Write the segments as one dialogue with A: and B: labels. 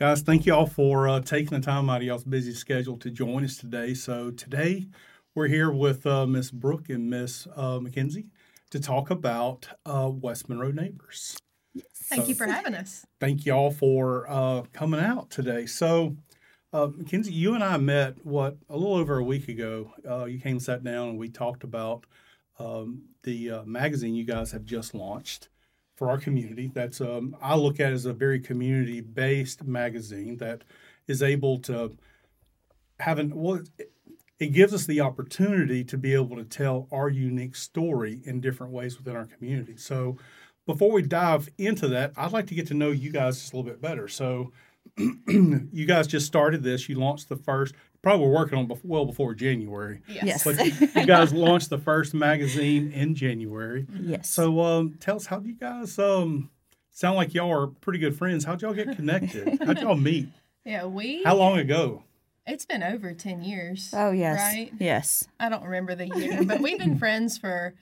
A: Guys, thank you all for uh, taking the time out of y'all's busy schedule to join us today. So today we're here with uh, Miss Brooke and Miss uh, Mackenzie to talk about uh, West Monroe neighbors.
B: Thank you for having us.
A: Thank y'all for uh, coming out today. So, uh, Mackenzie, you and I met what a little over a week ago. Uh, you came, sat down, and we talked about um, the uh, magazine you guys have just launched for our community. That's um, I look at as a very community based magazine that is able to have an well. It, it gives us the opportunity to be able to tell our unique story in different ways within our community. So, before we dive into that, I'd like to get to know you guys just a little bit better. So, you guys just started this. You launched the first probably were working on before, well before January.
B: Yes.
A: But you guys launched the first magazine in January.
C: Yes.
A: So um, tell us, how do you guys um, sound like y'all are pretty good friends? How'd y'all get connected? How'd y'all meet?
B: Yeah, we.
A: How long ago?
B: It's been over 10 years.
C: oh yes.
B: Right?
C: Yes.
B: I don't remember the year, but we've been friends for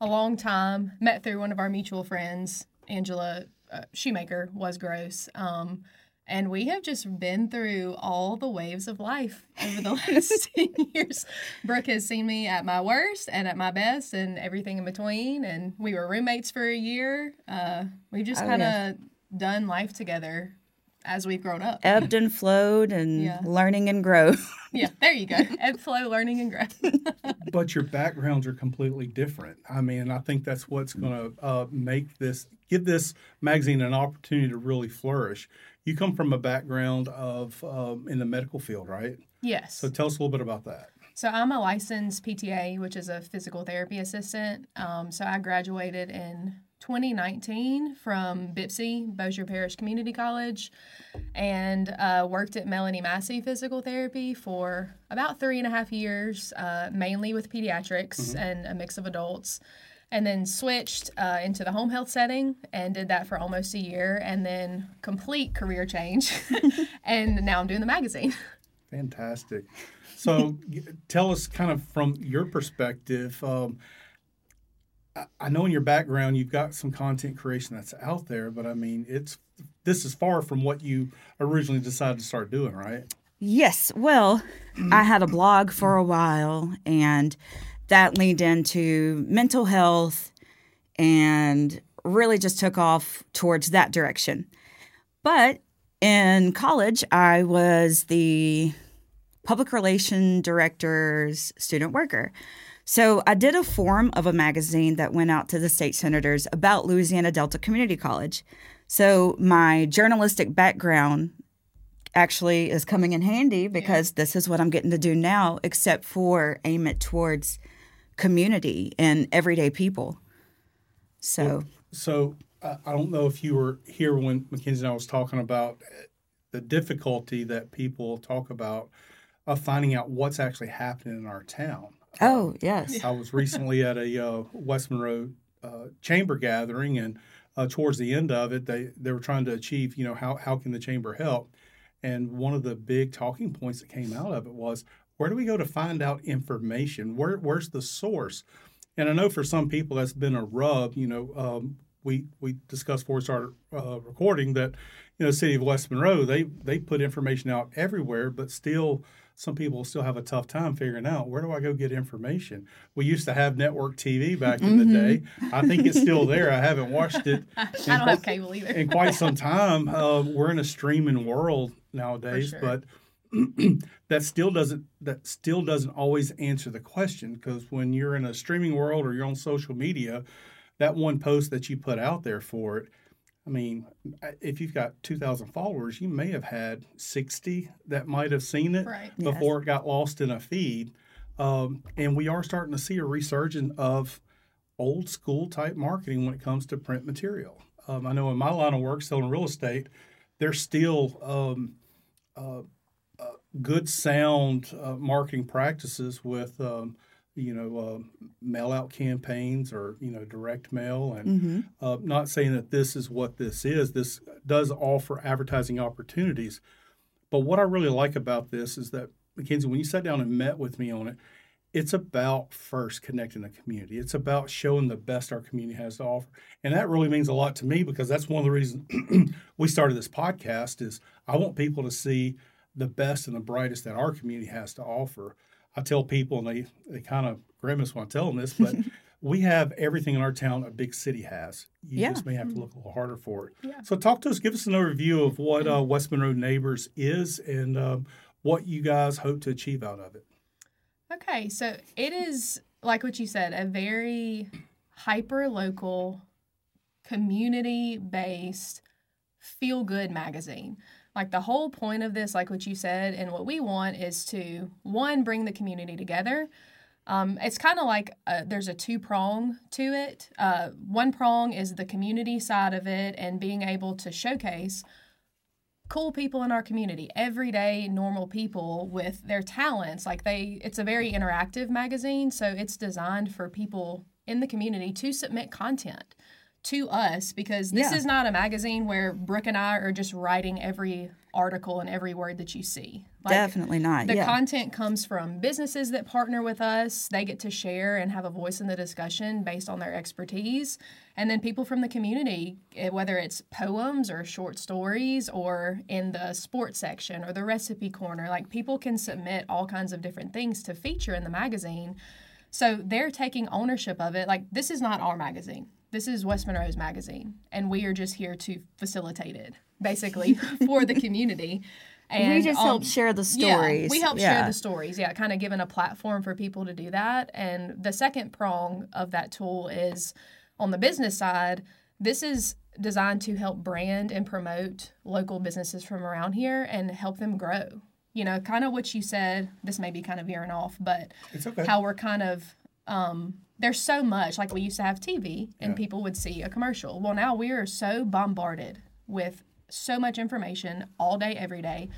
B: a long time. Met through one of our mutual friends, Angela uh, Shoemaker, was gross. Um, and we have just been through all the waves of life over the last 10 years. Brooke has seen me at my worst and at my best and everything in between. And we were roommates for a year. Uh, we've just
C: Oh,
B: kind of
C: yes.
B: done life together as we've grown up.
C: Ebbed and flowed and
B: Yeah.
C: learning and grow.
B: Yeah, there you go. Ebb, flow, learning, and growth.
A: But your backgrounds are completely different. I mean, I think that's what's going to uh, make this, give this magazine an opportunity to really flourish. You come from a background of um, in the medical field, right?
B: yes.
A: So tell us a little bit about that.
B: So I'm a licensed PTA, which is a physical therapy assistant. Um, so I graduated in 2019 from BIPSI, Bossier Parish Community College, and uh, worked at Melanie Massey Physical Therapy for about three and a half years, uh, mainly with pediatrics and a mix of adults. And then switched uh, into the home health setting and did that for almost a year, and then complete career change. and now I'm doing the magazine.
A: Fantastic. So, tell us kind of from your perspective. Um, I- I know in your background you've got some content creation that's out there, but I mean, it's this is far from what you originally decided to start doing, right?
C: Yes. Well, I had a blog for a while, and that leaned into mental health and really just took off towards that direction. But in college, I was the public relation director's student worker. So I did a form of a magazine that went out to the state senators about Louisiana Delta Community College. So my journalistic background actually is coming in handy because this is what I'm getting to do now, except for aim it towards community and everyday people. So
A: So, I I don't know if you were here when Mackenzie and I was talking about the difficulty that people talk about of finding out what's actually happening in our town.
C: oh yes,
A: I was recently at a uh, West Monroe uh, chamber gathering, and uh, towards the end of it, they they were trying to achieve, you know, how how can the chamber help? And one of the big talking points that came out of it was, where do we go to find out information? Where where's the source? And I know for some people that's been a rub. You know, um, we we discussed before we started uh, recording that, you know, city of West Monroe they they put information out everywhere, but still some people still have a tough time figuring out where do I go get information. We used to have network TV back in the day. I think it's still there. I haven't watched it
B: I don't have cable either.
A: in quite some time. Uh, we're in a streaming world nowadays,
B: sure.
A: but that still doesn't that still doesn't always answer the question because when you're in a streaming world or you're on social media, that one post that you put out there for it. I mean, if you've got 2,000 followers, you may have had 60 that might have seen it
B: Right.
C: Yes.
A: before it got lost in a feed. Um, and we are starting to see a resurgence of old school type marketing when it comes to print material. Um, I know in my line of work, selling real estate, there's still um, uh, good sound uh, marketing practices with, um, you know, uh, mail out campaigns or, you know, direct mail. And
C: hmm
A: uh, not saying that this is what this is, this does offer advertising opportunities. But what I really like about this is that, Mackenzie, when you sat down and met with me on it, it's about first connecting the community. It's about showing the best our community has to offer. And that really means a lot to me because that's one of the reasons we started this podcast is I want people to see the best and the brightest that our community has to offer. I tell people and they, they kind of grimace when I tell them this, but we have everything in our town a big city has. You
C: Yeah.
A: just may have to look a little harder for it.
B: Yeah.
A: So talk to us, give us an overview of what uh, West Monroe Neighbors is and um, what you guys hope to achieve out of it.
B: Okay, so it is like what you said, a very hyper local, community based, feel good magazine. Like the whole point of this, like what you said, and what we want is to one, bring the community together. Um, it's kind of like uh there's a two prong to it. Uh, one prong is the community side of it and being able to showcase cool people in our community everyday normal people with their talents like they it's a very interactive magazine so it's designed for people in the community to submit content to us because this
C: Yeah.
B: is not a magazine where brooke and i are just writing every article and every word that you see Like,
C: Definitely not.
B: the
C: yeah.
B: content comes from businesses that partner with us. They get to share and have a voice in the discussion based on their expertise. And then people from the community, eh, whether it's poems or short stories or in the sports section or the recipe corner, like people can submit all kinds of different things to feature in the magazine. So they're taking ownership of it. Like, this is not our magazine. This is West Monroe's magazine. And we are just here to facilitate it, basically, for the community. And
C: we just
B: um,
C: help share the stories.
B: yeah, we help
C: Yeah.
B: share the stories. Yeah, kind of giving a platform for people to do that. And the second prong of that tool is on the business side, this is designed to help brand and promote local businesses from around here and help them grow. You know, kind of what you said, this may be kind of veering off, but
A: It's okay.
B: how we're kind of um, there's so much like we used to have TV and
A: Yeah.
B: people would see a commercial. Well, now we are so bombarded with so much information all day, every day,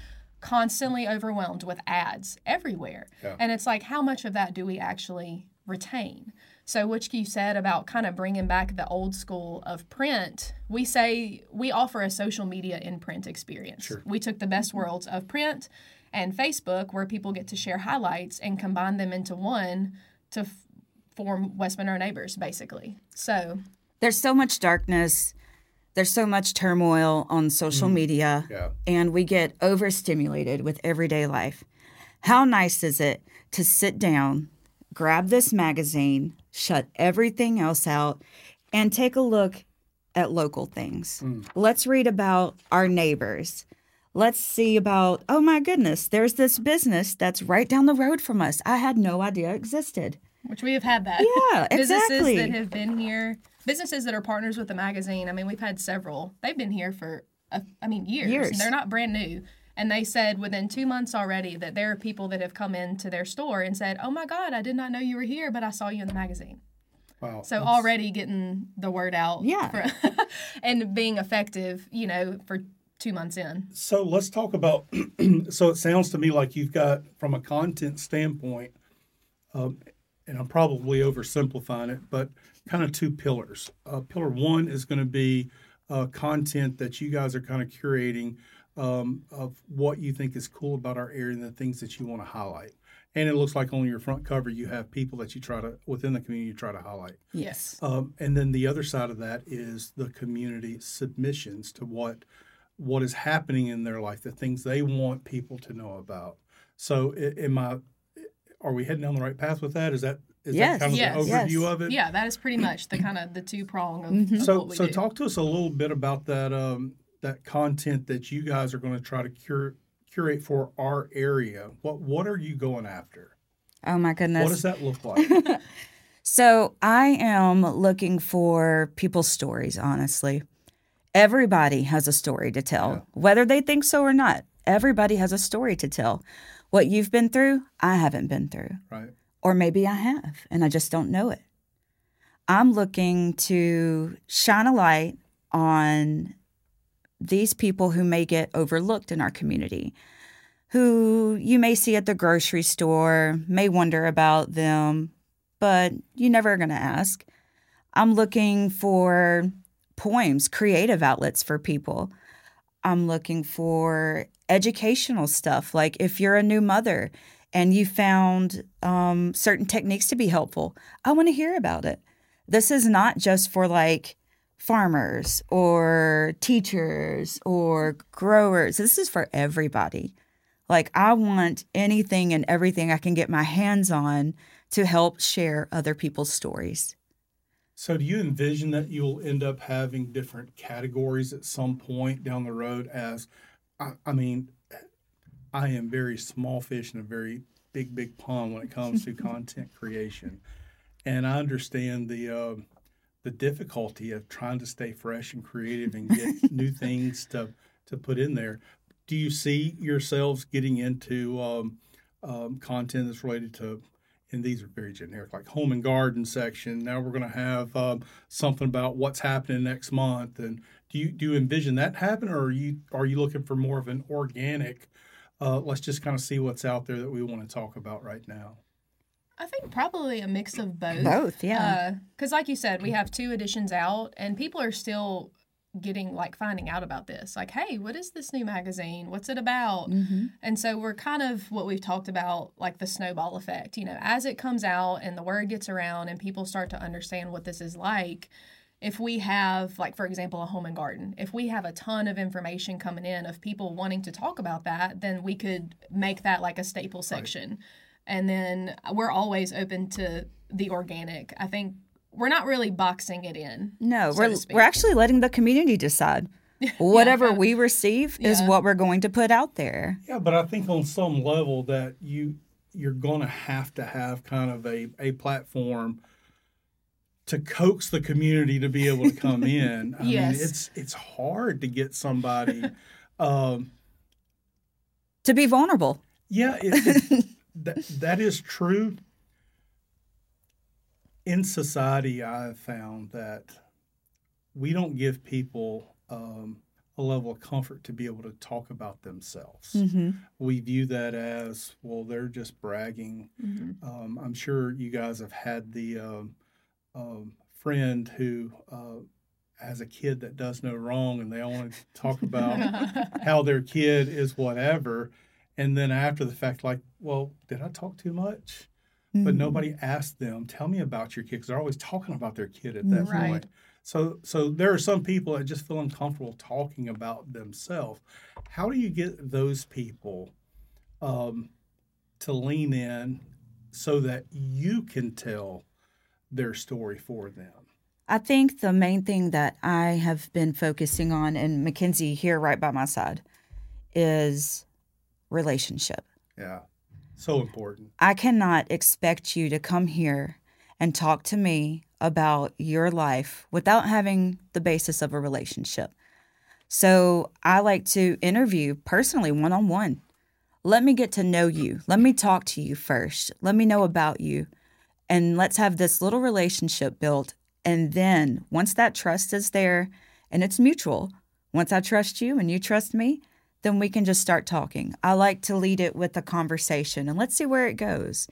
B: constantly overwhelmed with ads everywhere.
A: Yeah.
B: And it's like, how much of that do we actually retain? So, what you said about kind of bringing back the old school of print, we say we offer a social media in print experience.
A: Sure.
B: We took the best worlds of print and Facebook, where people get to share highlights and combine them into one to f- form West Monroe Neighbors, basically. So,
C: There's so much darkness. There's so much turmoil on social mm-hmm. media,
A: Yeah.
C: and we get overstimulated with everyday life. How nice is it to sit down, grab this magazine, shut everything else out, and take a look at local things? Mm. Let's read about our neighbors. Let's see about, oh my goodness, there's this business that's right down the road from us. I had no idea existed.
B: Which we have had that.
C: Yeah,
B: businesses
C: exactly.
B: that have been here, businesses that are partners with the magazine. I mean, we've had several. They've been here for, uh, I mean, years.
C: Years.
B: They're not brand new. And they said within two months already that there are people that have come into their store and said, "Oh my God, I did not know you were here, but I saw you in the magazine."
A: Wow.
B: So already getting the word out,
C: Yeah.
B: for, and being effective, you know, for two months in.
A: So let's talk about. so it sounds to me like you've got, from a content standpoint, um, and I'm probably oversimplifying it, but kind of two pillars. Uh, pillar one is going to be uh, content that you guys are kind of curating um, of what you think is cool about our area and the things that you want to highlight. And it looks like on your front cover you have people that you try to within the community you try to highlight.
B: Yes.
A: Um, and then the other side of that is the community submissions to what what is happening in their life, the things they want people to know about. So, i- am I? Are we heading down the right path with that? Is that is
C: Yes.
A: that kind of
B: Yes.
A: the overview
C: Yes.
A: of it?
B: Yeah, that is pretty much the kind of the two prong of, of
A: So,
B: what we
A: so
B: do.
A: talk to us a little bit about that um, that content that you guys are going to try to cure, curate for our area. What what are you going after?
C: Oh my goodness.
A: What does that look like?
C: So I am looking for people's stories, honestly. Everybody has a story to tell,
A: Yeah.
C: whether they think so or not. Everybody has a story to tell. What you've been through, I haven't been through.
A: right.
C: Or maybe I have, and I just don't know it. I'm looking to shine a light on these people who may get overlooked in our community, who you may see at the grocery store, may wonder about them, but you never are going to ask. I'm looking for poems, creative outlets for people. I'm looking for educational stuff. Like if you're a new mother, and you found um, certain techniques to be helpful. I want to hear about it. This is not just for like farmers or teachers or growers. This is for everybody. Like, I want anything and everything I can get my hands on to help share other people's stories.
A: So, do you envision that you'll end up having different categories at some point down the road? As I, I mean, I am very small fish in a very big, big pond when it comes to content creation, and I understand the uh, the difficulty of trying to stay fresh and creative and get new things to to put in there. Do you see yourselves getting into um, um, content that's related to and these are very generic, like home and garden section. Now we're going to have um, something about what's happening next month. And do you do you envision that happen, or are you are you looking for more of an organic? Uh, let's just kind of see what's out there that we want to talk about right now.
B: I think probably a mix of both.
C: Both, yeah.
B: Because, uh, like you said, we have two editions out, and people are still getting like finding out about this. Like hey what is this new magazine? What's it about? Mm-hmm. and so we're kind of what we've talked about like the snowball effect. You know as it comes out and the word gets around and people start to understand what this is like if we have like for example a home and garden if we have a ton of information coming in of people wanting to talk about that then we could make that like a staple section. Right. and then we're always open to the organic. I think we're not really boxing it in.
C: No, so we're we're actually letting the community decide. Whatever yeah. we receive is yeah. what we're going to put out there.
A: Yeah, but I think on some level that you you're going to have to have kind of a a platform to coax the community to be able to come in. I yes. mean, it's it's hard to get somebody um,
C: to be vulnerable.
A: Yeah, it, it, that that is true in society, I've found that we don't give people um, a level of comfort to be able to talk about themselves. Mm-hmm. We view that as, well, they're just bragging. Mm-hmm. Um, I'm sure you guys have had the um, um friend who uh, has a kid that does no wrong and they only talk about how their kid is whatever. And then after the fact, like, well, did I talk too much? Mm-hmm. but nobody asked them, "Tell me about your kid," because they're always talking about their kid at that right. point. So, so there are some people that just feel uncomfortable talking about themselves. How do you get those people um, to lean in so that you can tell their story for them?
C: I think the main thing that I have been focusing on, and Mackenzie here right by my side, is relationship.
A: Yeah. So important.
C: I cannot expect you to come here and talk to me about your life without having the basis of a relationship. So I like to interview personally, one on one. Let me get to know you. Let me talk to you first. Let me know about you. And let's have this little relationship built. And then once that trust is there and it's mutual, once I trust you and you trust me, then we can just start talking. I like to lead it with a conversation and let's see where it goes.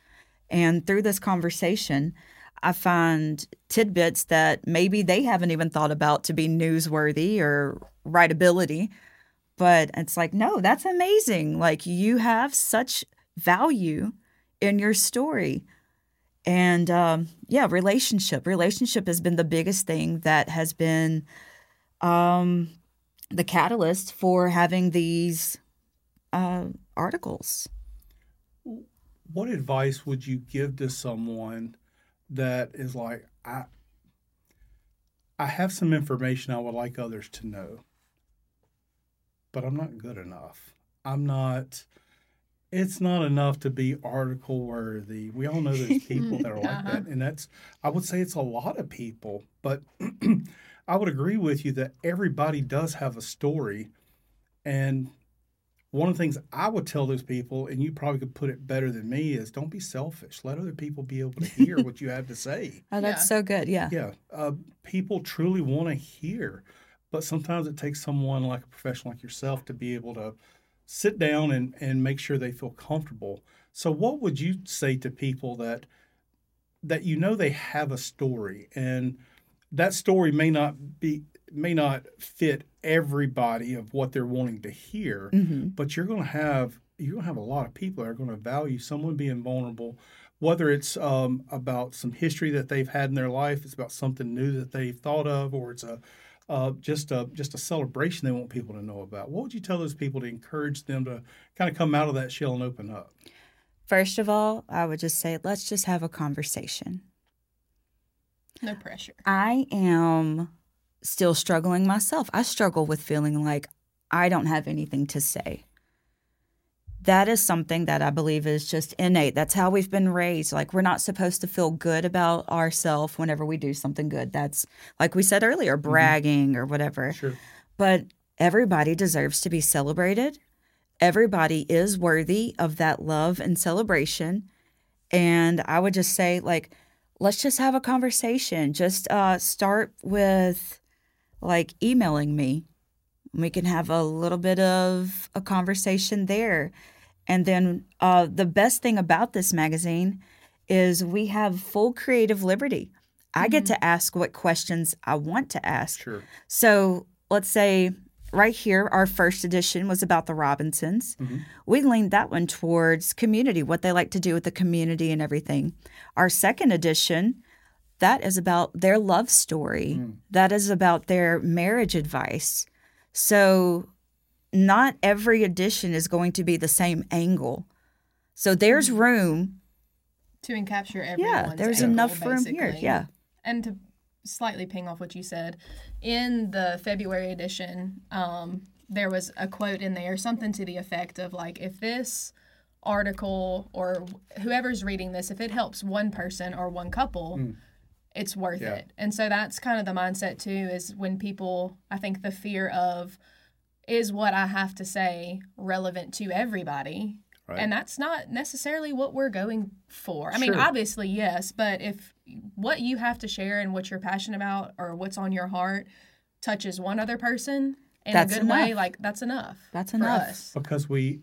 C: And through this conversation, I find tidbits that maybe they haven't even thought about to be newsworthy or writability. But it's like, no, that's amazing. Like you have such value in your story. And um, yeah, relationship. Relationship has been the biggest thing that has been um, the catalyst for having these uh, articles.
A: What advice would you give to someone that is like, I, I have some information I would like others to know, but I'm not good enough. I'm not. It's not enough to be article worthy. We all know there's people that are like uh-huh. that, and that's. I would say it's a lot of people, but I would agree with you that everybody does have a story. And one of the things I would tell those people, and you probably could put it better than me, is don't be selfish. Let other people be able to hear what you have to say.
C: Oh, that's yeah. so good. Yeah.
A: Yeah. Uh, people truly want to hear, but sometimes it takes someone like a professional like yourself to be able to sit down and, and make sure they feel comfortable. So, what would you say to people that that you know they have a story and that story may not be may not fit everybody of what they're wanting to hear, mm-hmm. but you're going to have you're gonna have a lot of people that are gonna value someone being vulnerable, whether it's um, about some history that they've had in their life, it's about something new that they've thought of, or it's a uh, just a just a celebration they want people to know about. What would you tell those people to encourage them to kind of come out of that shell and open up?
C: First of all, I would just say, let's just have a conversation.
B: No pressure.
C: I am still struggling myself. I struggle with feeling like I don't have anything to say. That is something that I believe is just innate. That's how we've been raised. Like, we're not supposed to feel good about ourselves whenever we do something good. That's, like we said earlier, mm-hmm. bragging or whatever.
A: Sure.
C: But everybody deserves to be celebrated. Everybody is worthy of that love and celebration. And I would just say, like, let's just have a conversation. Just uh, start with like emailing me. We can have a little bit of a conversation there. And then uh, the best thing about this magazine is we have full creative liberty. I get to ask what questions I want to ask.
A: Sure.
C: So let's say right here, our first edition was about the Robinsons. Mm-hmm. We leaned that one towards community, what they like to do with the community and everything. Our second edition, that is about their love story, mm. that is about their marriage advice. So not every edition is going to be the same angle. So there's mm-hmm. room.
B: To encapture everyone's
C: Yeah, there's
B: angle,
C: enough room here. Yeah.
B: and to slightly ping off what you said, in the February edition, um, there was a quote in there, something to the effect of like, if this article or whoever's reading this, if it helps one person or one couple, it's worth
A: Yeah.
B: it. And so that's kind of the mindset too, is when people, I think the fear of, is what I have to say relevant to everybody?
A: Right.
B: And that's not necessarily what we're going for. I mean, obviously, yes, but if what you have to share and what you're passionate about or what's on your heart touches one other person in
C: That's
B: a good way, like that's enough.
C: That's
B: for
C: enough.
B: us.
A: because we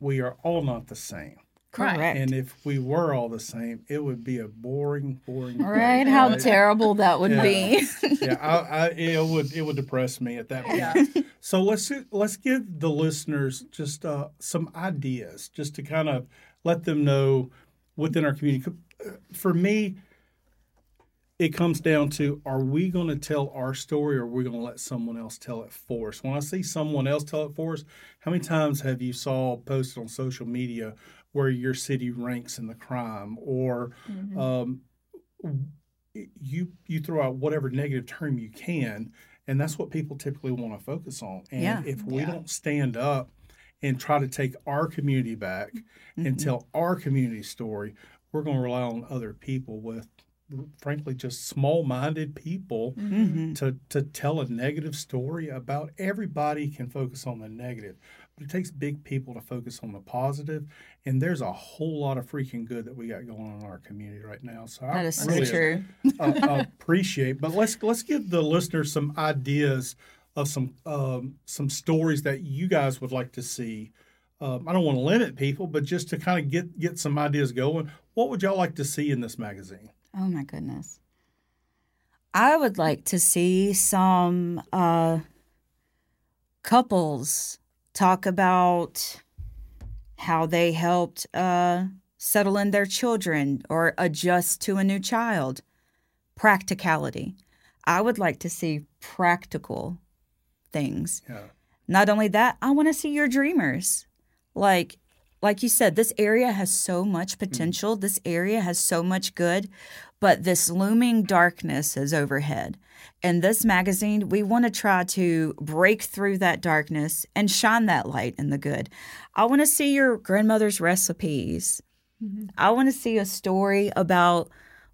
A: we are all not the same.
B: Right.
C: Correct.
A: And if we were all the same, it would be a boring, boring. place,
C: Right? How
A: right?
C: terrible that would
A: Yeah.
C: be.
A: yeah, I, I, it would it would depress me at that point.
B: Yeah.
A: So let's let's give the listeners just uh, some ideas, just to kind of let them know within our community. For me, it comes down to: Are we going to tell our story, or are we going to let someone else tell it for us? When I see someone else tell it for us, how many times have you saw posted on social media where your city ranks in the crime, or mm-hmm. um, you you throw out whatever negative term you can, and that's what people typically want to focus on. And
C: Yeah.
A: if we
B: Yeah.
A: don't stand up and try to take our community back and mm-hmm. tell our community story, we're going to rely on other people with frankly just small-minded people mm-hmm. to to tell a negative story about everybody can focus on the negative but it takes big people to focus on the positive and there's a whole lot of freaking good that we got going on in our community right now so
C: That
A: I
C: is so
A: really
C: true.
A: uh, appreciate. But let's let's give the listeners some ideas of some um, some stories that you guys would like to see. Um, I don't want to limit people, but just to kind of get get some ideas going. What would y'all like to see in this magazine?
C: Oh my goodness. I would like to see some uh, couples talk about how they helped uh, settle in their children or adjust to a new child. Practicality. I would like to see practical things.
A: Yeah,
C: Not only that, I want to see your dreamers. Like like you said, this area has so much mm-hmm. potential. This area has so much good, but this looming darkness is overhead. In this magazine, we want to try to break through that darkness and shine that light in the good. I want to see your grandmother's recipes. Mm-hmm. I want to see a story about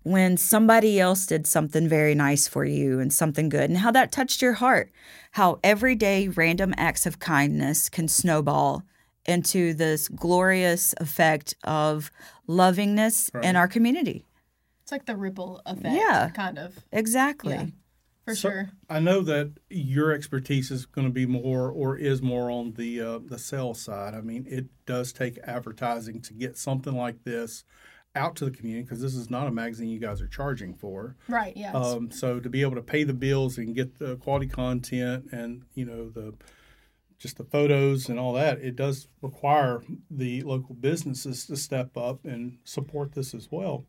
C: when somebody else did something very nice for you and something good and how that touched your heart. How everyday random acts of kindness can snowball into this glorious effect of lovingness in our community.
B: It's like the ripple effect,
C: Yeah.
B: kind of,
C: Exactly.
B: Yeah. for
A: So-
B: sure.
A: I know that your expertise is going to be more or is more on the uh, the sales side. I mean, it does take advertising to get something like this out to the community because this is not a magazine you guys are charging for.
B: Right, yeah.
A: Um, so to be able to pay the bills and get the quality content and you know the just the photos and all that, it does require the local businesses to step up and support this as well.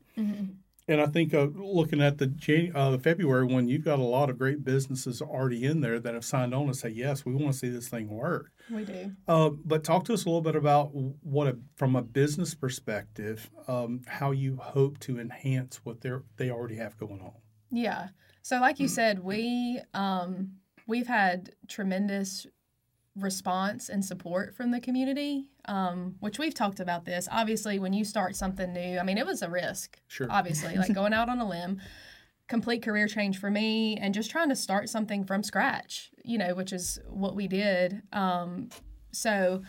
A: And I think uh, looking at the Jan- uh, the February one, you've got a lot of great businesses already in there that have signed on to say, yes, we want to see this thing work.
B: We do.
A: Uh, but talk to us a little bit about what, a, from a business perspective, um, how you hope to enhance what they they already have going on.
B: Yeah. So like you said, we um we've had tremendous response and support from the community. Um, which we've talked about this. Obviously, when you start something new, I mean, it was a risk.
A: Sure.
B: Obviously, like going out on a limb, complete career change for me, and just trying to start something from scratch. You know, which is what we did. Um, so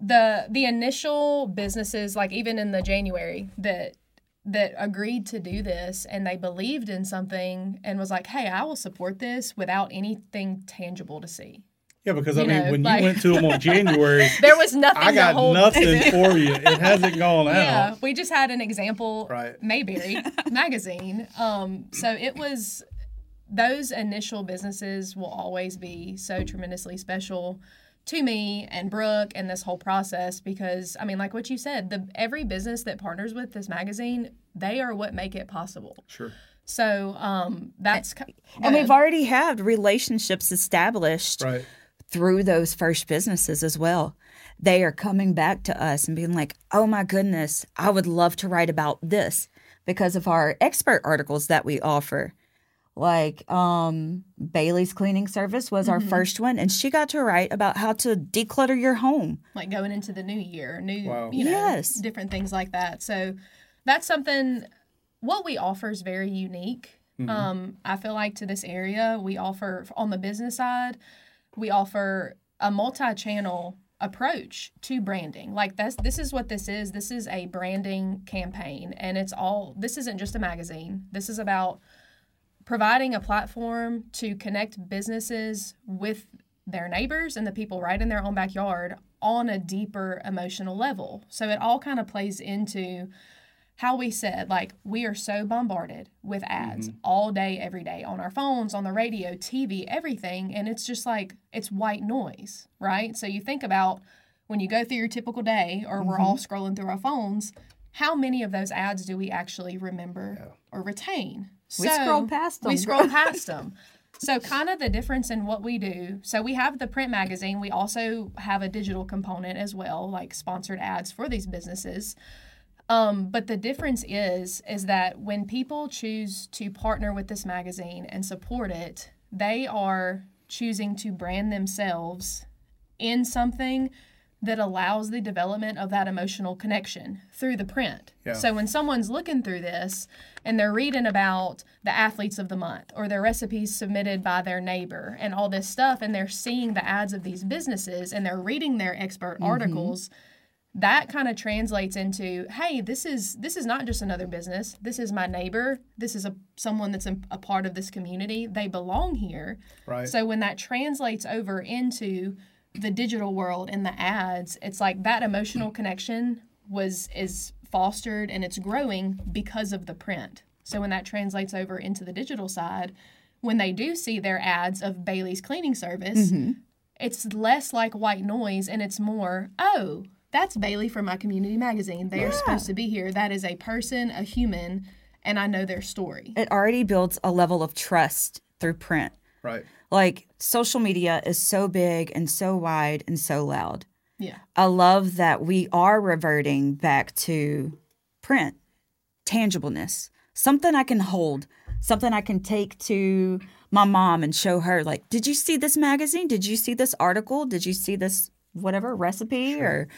B: the the initial businesses, like even in the January that that agreed to do this and they believed in something and was like, "Hey, I will support this without anything tangible to see."
A: Yeah, because I
B: You
A: mean,
B: know,
A: when
B: like-
A: you went to them on January,
B: There was nothing.
A: I
B: to
A: got
B: hold
A: nothing for you. It hasn't gone out.
B: Yeah,
A: out.
B: we just had an example,
A: Right.
B: Mayberry magazine. Um, so it was those initial businesses will always be so tremendously special to me and Brooke and this whole process because I mean, like what you said, the every business that partners with this magazine, they are what make it possible.
A: Sure.
B: So um, that's ki-
C: And we've already had relationships established
A: Right.
C: Through those first businesses as well. They are coming back to us and being like, oh my goodness, I would love to write about this because of our expert articles that we offer. Like um, Bailey's cleaning service was our first one, and she got to write about how to declutter your home.
B: like going into the new year, new
A: Wow.
B: you know,
C: Yes.
B: different things like that. So that's something what we offer is very unique. Um, I feel like to this area, we offer on the business side, we offer a multi-channel approach to branding. Like that's this is what this is. This is a branding campaign and it's all this isn't just a magazine. This is about providing a platform to connect businesses with their neighbors and the people right in their own backyard on a deeper emotional level. So it all kind of plays into how we said, like, we are so bombarded with ads mm-hmm. all day, every day on our phones, on the radio, TV, everything. And it's just like, it's white noise, right? So you think about when you go through your typical day or we're all mm-hmm. scrolling through our phones, how many of those ads do we actually remember or retain?
C: We scroll past them.
B: We scroll past them. So, kind of the difference in what we do. So, we have the print magazine. We also have a digital component as well, like sponsored ads for these businesses. Um, but the difference is, is that when people choose to partner with this magazine and support it, they are choosing to brand themselves in something that allows the development of that emotional connection through the print.
A: Yeah.
B: So when someone's looking through this and they're reading about the athletes of the month or their recipes submitted by their neighbor and all this stuff and they're seeing the ads of these businesses and they're reading their expert articles, that kind of translates into hey this is this is not just another business. This is my neighbor. This is a someone that's a, a part of this community. They belong here.
A: Right.
B: so when that translates over into the digital world and the ads, it's like that emotional connection was is fostered and it's growing because of the print. So when that translates over into the digital side, when they do see their ads of Bailey's cleaning service, mm-hmm. it's less like white noise and it's more, oh, that's Bailey from my community magazine. They are supposed to be here. That is a person, a human, and I know their story.
C: It already builds a level of trust through print.
A: right.
C: Like social media is so big and so wide and so loud.
B: Yeah.
C: I love that we are reverting back to print, tangibleness, something I can hold, something I can take to my mom and show her, like, did you see this magazine? Did you see this article? Did you see this whatever recipe? Or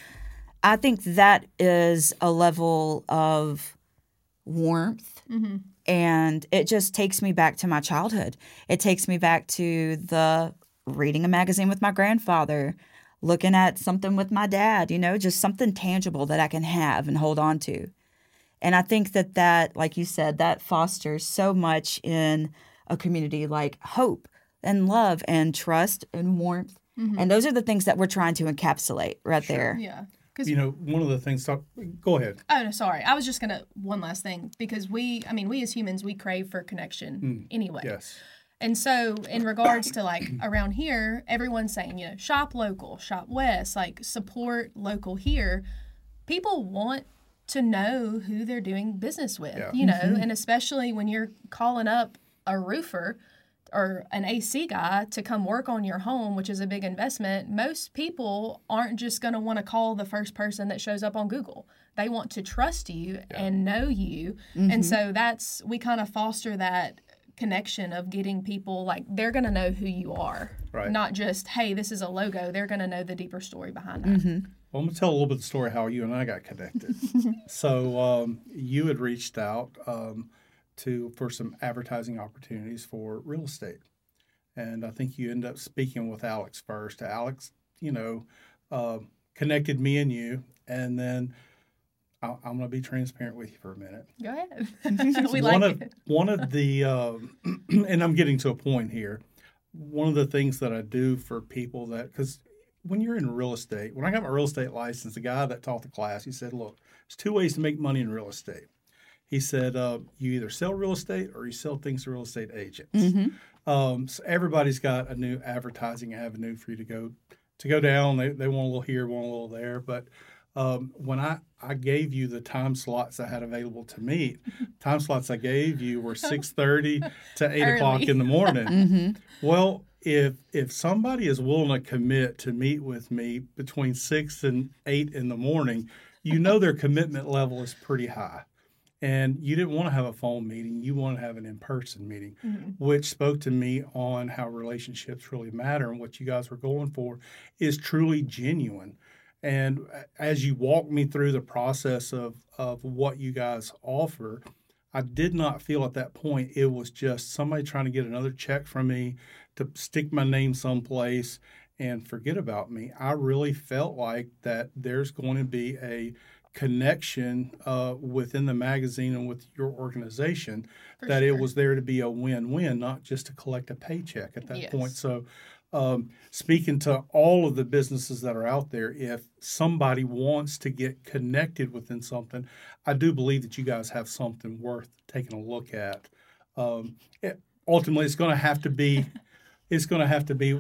C: I think that is a level of warmth. Mm-hmm. And it just takes me back to my childhood. It takes me back to the reading a magazine with my grandfather, looking at something with my dad, you know, just something tangible that I can have and hold on to. And I think that that, like you said, that fosters so much in a community like hope and love and trust and warmth. Mm-hmm. And those are the things that we're trying to encapsulate right there.
B: Yeah. Because
A: You know, one of the things. Talk, go ahead.
B: Oh no, sorry. I was just gonna one last thing because we, I mean, we as humans, we crave for connection mm. anyway.
A: Yes.
B: And so, in regards to like around here, everyone's saying, you know, shop local, shop west, like support local here. People want to know who they're doing business with,
A: Yeah.
B: you know, mm-hmm. and especially when you're calling up a roofer or an AC guy to come work on your home, which is a big investment, most people aren't just going to want to call the first person that shows up on Google. They want to trust you and know you. And so that's, we kind of foster that connection of getting people like they're going to know who you are,
A: Right.
B: not just, hey, this is a logo. They're going to know the deeper story behind that.
A: Well, I'm gonna tell a little bit of the story how you and I got connected. so um, you had reached out um, to for some advertising opportunities for real estate, and I think you end up speaking with Alex first. Alex, you know, uh, connected me and you, and then I, I'm gonna be transparent with you for a minute.
B: Go ahead. we
A: one
B: like
A: of
B: it.
A: one of the um, and I'm getting to a point here. One of the things that I do for people that because when you're in real estate, when I got my real estate license, the guy that taught the class, he said, "Look, there's two ways to make money in real estate." He said, uh, "You either sell real estate or you sell things to real estate agents." Um, so everybody's got a new advertising avenue for you to go to go down. They, they want a little here, want a little there. But um, when I, I gave you the time slots I had available to meet, time slots I gave you were six thirty to eight o'clock in the morning. Well, if if somebody is willing to commit to meet with me between six and eight in the morning, you know their commitment level is pretty high. And you didn't want to have a phone meeting, you want to have an in person meeting, mm-hmm. which spoke to me on how relationships really matter and what you guys were going for is truly genuine. And as you walked me through the process of, of what you guys offer, I did not feel at that point it was just somebody trying to get another check from me to stick my name someplace and forget about me. I really felt like that there's going to be a connection uh, within the magazine and with your organization
B: For
A: that it was there to be a win-win, not just to collect a paycheck at that point. So, um, speaking to all of the businesses that are out there, if somebody wants to get connected within something, I do believe that you guys have something worth taking a look at. Um, it, ultimately, it's going to have to be. It's going to have to be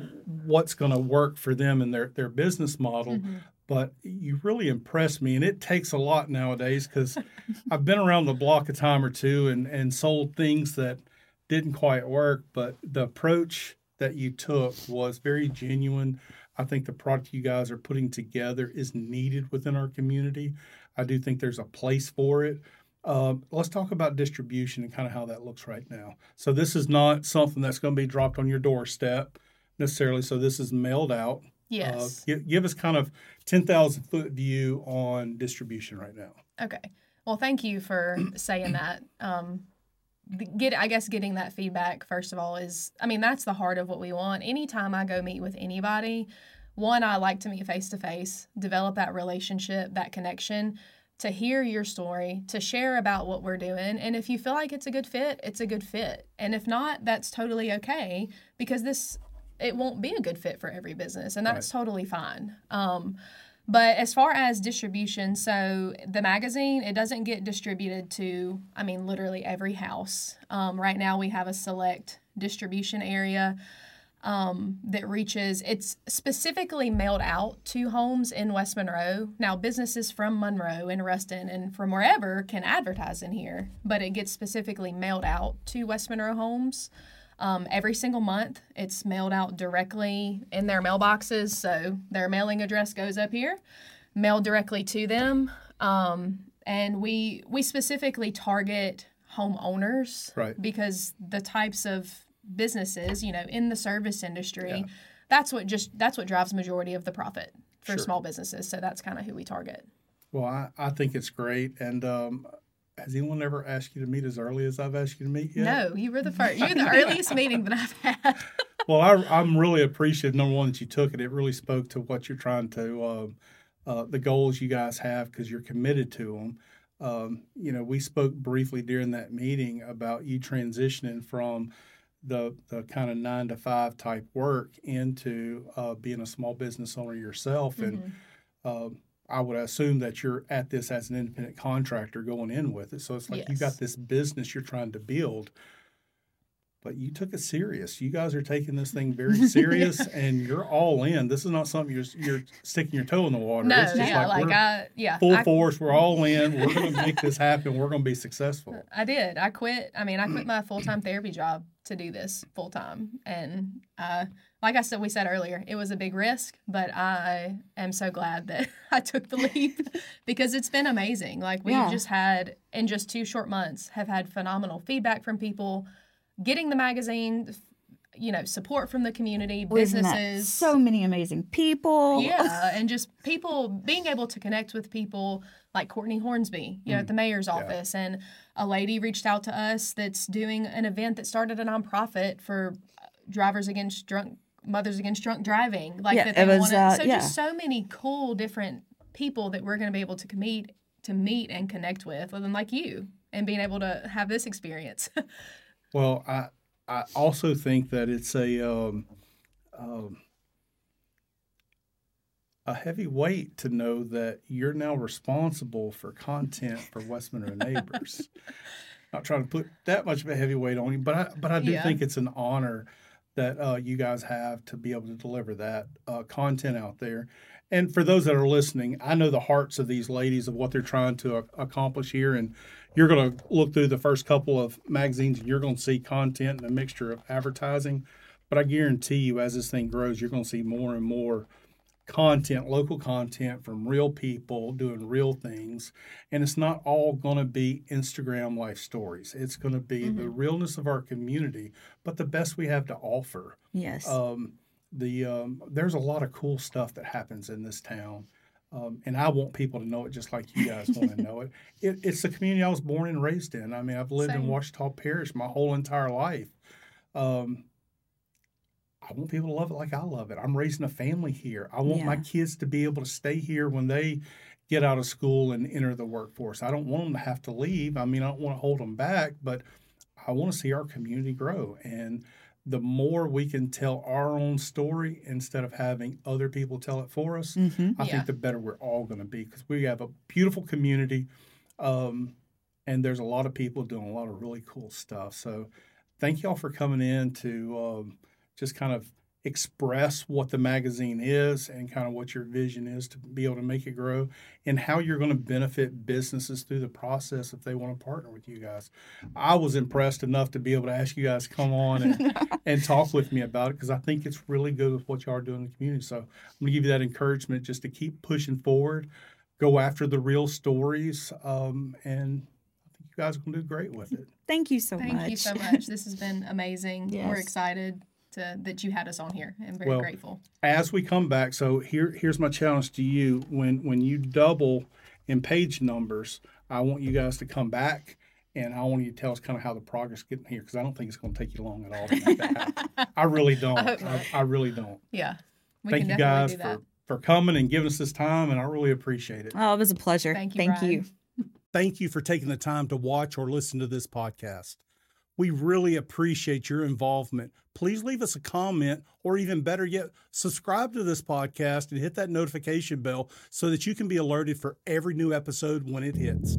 A: what's going to work for them and their, their business model.
B: Mm-hmm.
A: But you really impressed me, and it takes a lot nowadays because I've been around the block a time or two and, and sold things that didn't quite work. But the approach that you took was very genuine. I think the product you guys are putting together is needed within our community. I do think there's a place for it. Um, let's talk about distribution and kind of how that looks right now. So this is not something that's going to be dropped on your doorstep necessarily. So this is mailed out.
B: Yes.
A: Uh, give, give us kind of 10,000 foot view on distribution right now.
B: Okay. Well, thank you for saying that. Um, get I guess getting that feedback first of all is I mean that's the heart of what we want. Anytime I go meet with anybody, one I like to meet face to face, develop that relationship, that connection, to hear your story, to share about what we're doing, and if you feel like it's a good fit, it's a good fit. And if not, that's totally okay because this it won't be a good fit for every business, and that's totally fine. Um, but as far as distribution, so the magazine, it doesn't get distributed to, I mean, literally every house. Um, right now, we have a select distribution area um, that reaches, it's specifically mailed out to homes in West Monroe. Now, businesses from Monroe and Ruston and from wherever can advertise in here, but it gets specifically mailed out to West Monroe homes. Um, every single month, it's mailed out directly in their mailboxes. So their mailing address goes up here, mailed directly to them. Um, and we we specifically target homeowners
A: Right.
B: because the types of businesses, you know, in the service industry,
A: Yeah.
B: that's what just that's what drives majority of the profit for
A: Sure.
B: small businesses. So that's kind of who we target.
A: Well, I, I think it's great. And um, has anyone ever asked you to meet as early as I've asked you to meet yet?
B: No, you were the first. You're the earliest meeting that I've had.
A: Well, I, I'm really appreciative, number one, that you took it. It really spoke to what you're trying to, um, uh, the goals you guys have because you're committed to them. Um, you know, we spoke briefly during that meeting about you transitioning from the, the kind of nine to five type work into uh, being a small business owner yourself. And um, I would assume that you're at this as an independent contractor going in with it. So it's like you got this business you're trying to build but you took it serious. You guys are taking this thing very serious, and you're all in. This is not something you're you're sticking your toe in the water.
B: No,
A: It's just
B: yeah,
A: like,
B: like, I, yeah,
A: full
B: I,
A: force. We're all in. We're going to make this happen. We're going to be successful.
B: I did. I quit. I mean, I quit my full time therapy job to do this full time, and uh, like I said, we said earlier, it was a big risk, but I am so glad that I took the leap because it's been amazing. Like we've
C: Yeah.
B: just had in just two short months have had phenomenal feedback from people, getting the magazine, you know, support from the community,
C: We've met
B: businesses,
C: so many amazing people.
B: yeah, and just people being able to connect with people like Courtney Hornsby, you know, at the mayor's office, and a lady reached out to us that's doing an event that started a nonprofit for uh, drivers against drunk mothers against drunk driving. Like
C: Yeah,
B: that they
C: it was,
B: wanted.
C: uh,
B: so
C: yeah.
B: just so many cool different people that we're going to be able to meet to meet and connect with, and like you, and being able to have this experience.
A: Well, I I also think that it's a um, um, a heavy weight to know that you're now responsible for content for West Monroe neighbors. Not trying to put that much of a heavy weight on you, but I but I do
B: Yeah.
A: think it's an honor that uh, you guys have to be able to deliver that uh, content out there. And for those that are listening, I know the hearts of these ladies of what they're trying to a- accomplish here. And you're going to look through the first couple of magazines and you're going to see content and a mixture of advertising. But I guarantee you, as this thing grows, you're going to see more and more content, local content from real people doing real things. And it's not all going to be Instagram life stories. It's going to be the realness of our community, but the best we have to offer.
C: Yes.
A: Um, the um, there's a lot of cool stuff that happens in this town. Um, and I want people to know it just like you guys want to know it. it. It's the community I was born and raised in. I mean, I've lived in
B: Same.
A: Ouachita Parish my whole entire life. Um, I want people to love it like I love it. I'm raising a family here. I want my kids to be able to stay here when they get out of school and enter the workforce. I don't want them to have to leave. I mean, I don't want to hold them back, but I want to see our community grow. And the more we can tell our own story instead of having other people tell it for us,
C: hmm
A: I
B: Yeah.
A: think the better we're all going to be because we have a beautiful community, um, and there's a lot of people doing a lot of really cool stuff. So, thank y'all for coming in to um, just kind of express what the magazine is and kind of what your vision is to be able to make it grow and how you're going to benefit businesses through the process if they want to partner with you guys. I was impressed enough to be able to ask you guys to come on and, and talk with me about it because I think it's really good with what you are doing in the community. So I'm going to give you that encouragement just to keep pushing forward, go after the real stories, um, and I think you guys are going to do great with it.
C: Thank you so
B: Thank
C: much.
B: Thank you so much. This has been amazing. We're excited to that you had us on here I'm very
A: Well,
B: grateful.
A: as we come back so here here's my challenge to you when when you double in page numbers i want you guys to come back and i want you to tell us kind of how the progress getting here because i don't think it's going to take you long at all to make that happen. i really don't
B: I
A: I. I really don't
B: Yeah. We
A: thank
B: can
A: you guys
B: do that.
A: for for coming and giving us this time and i really appreciate it
C: Oh, it was a pleasure.
B: Thank you,
C: Thank
B: Brian.
C: you.
A: Thank you for taking the time to watch or listen to this podcast. We really appreciate your involvement. Please leave us a comment or even better yet, subscribe to this podcast and hit that notification bell so that you can be alerted for every new episode when it hits.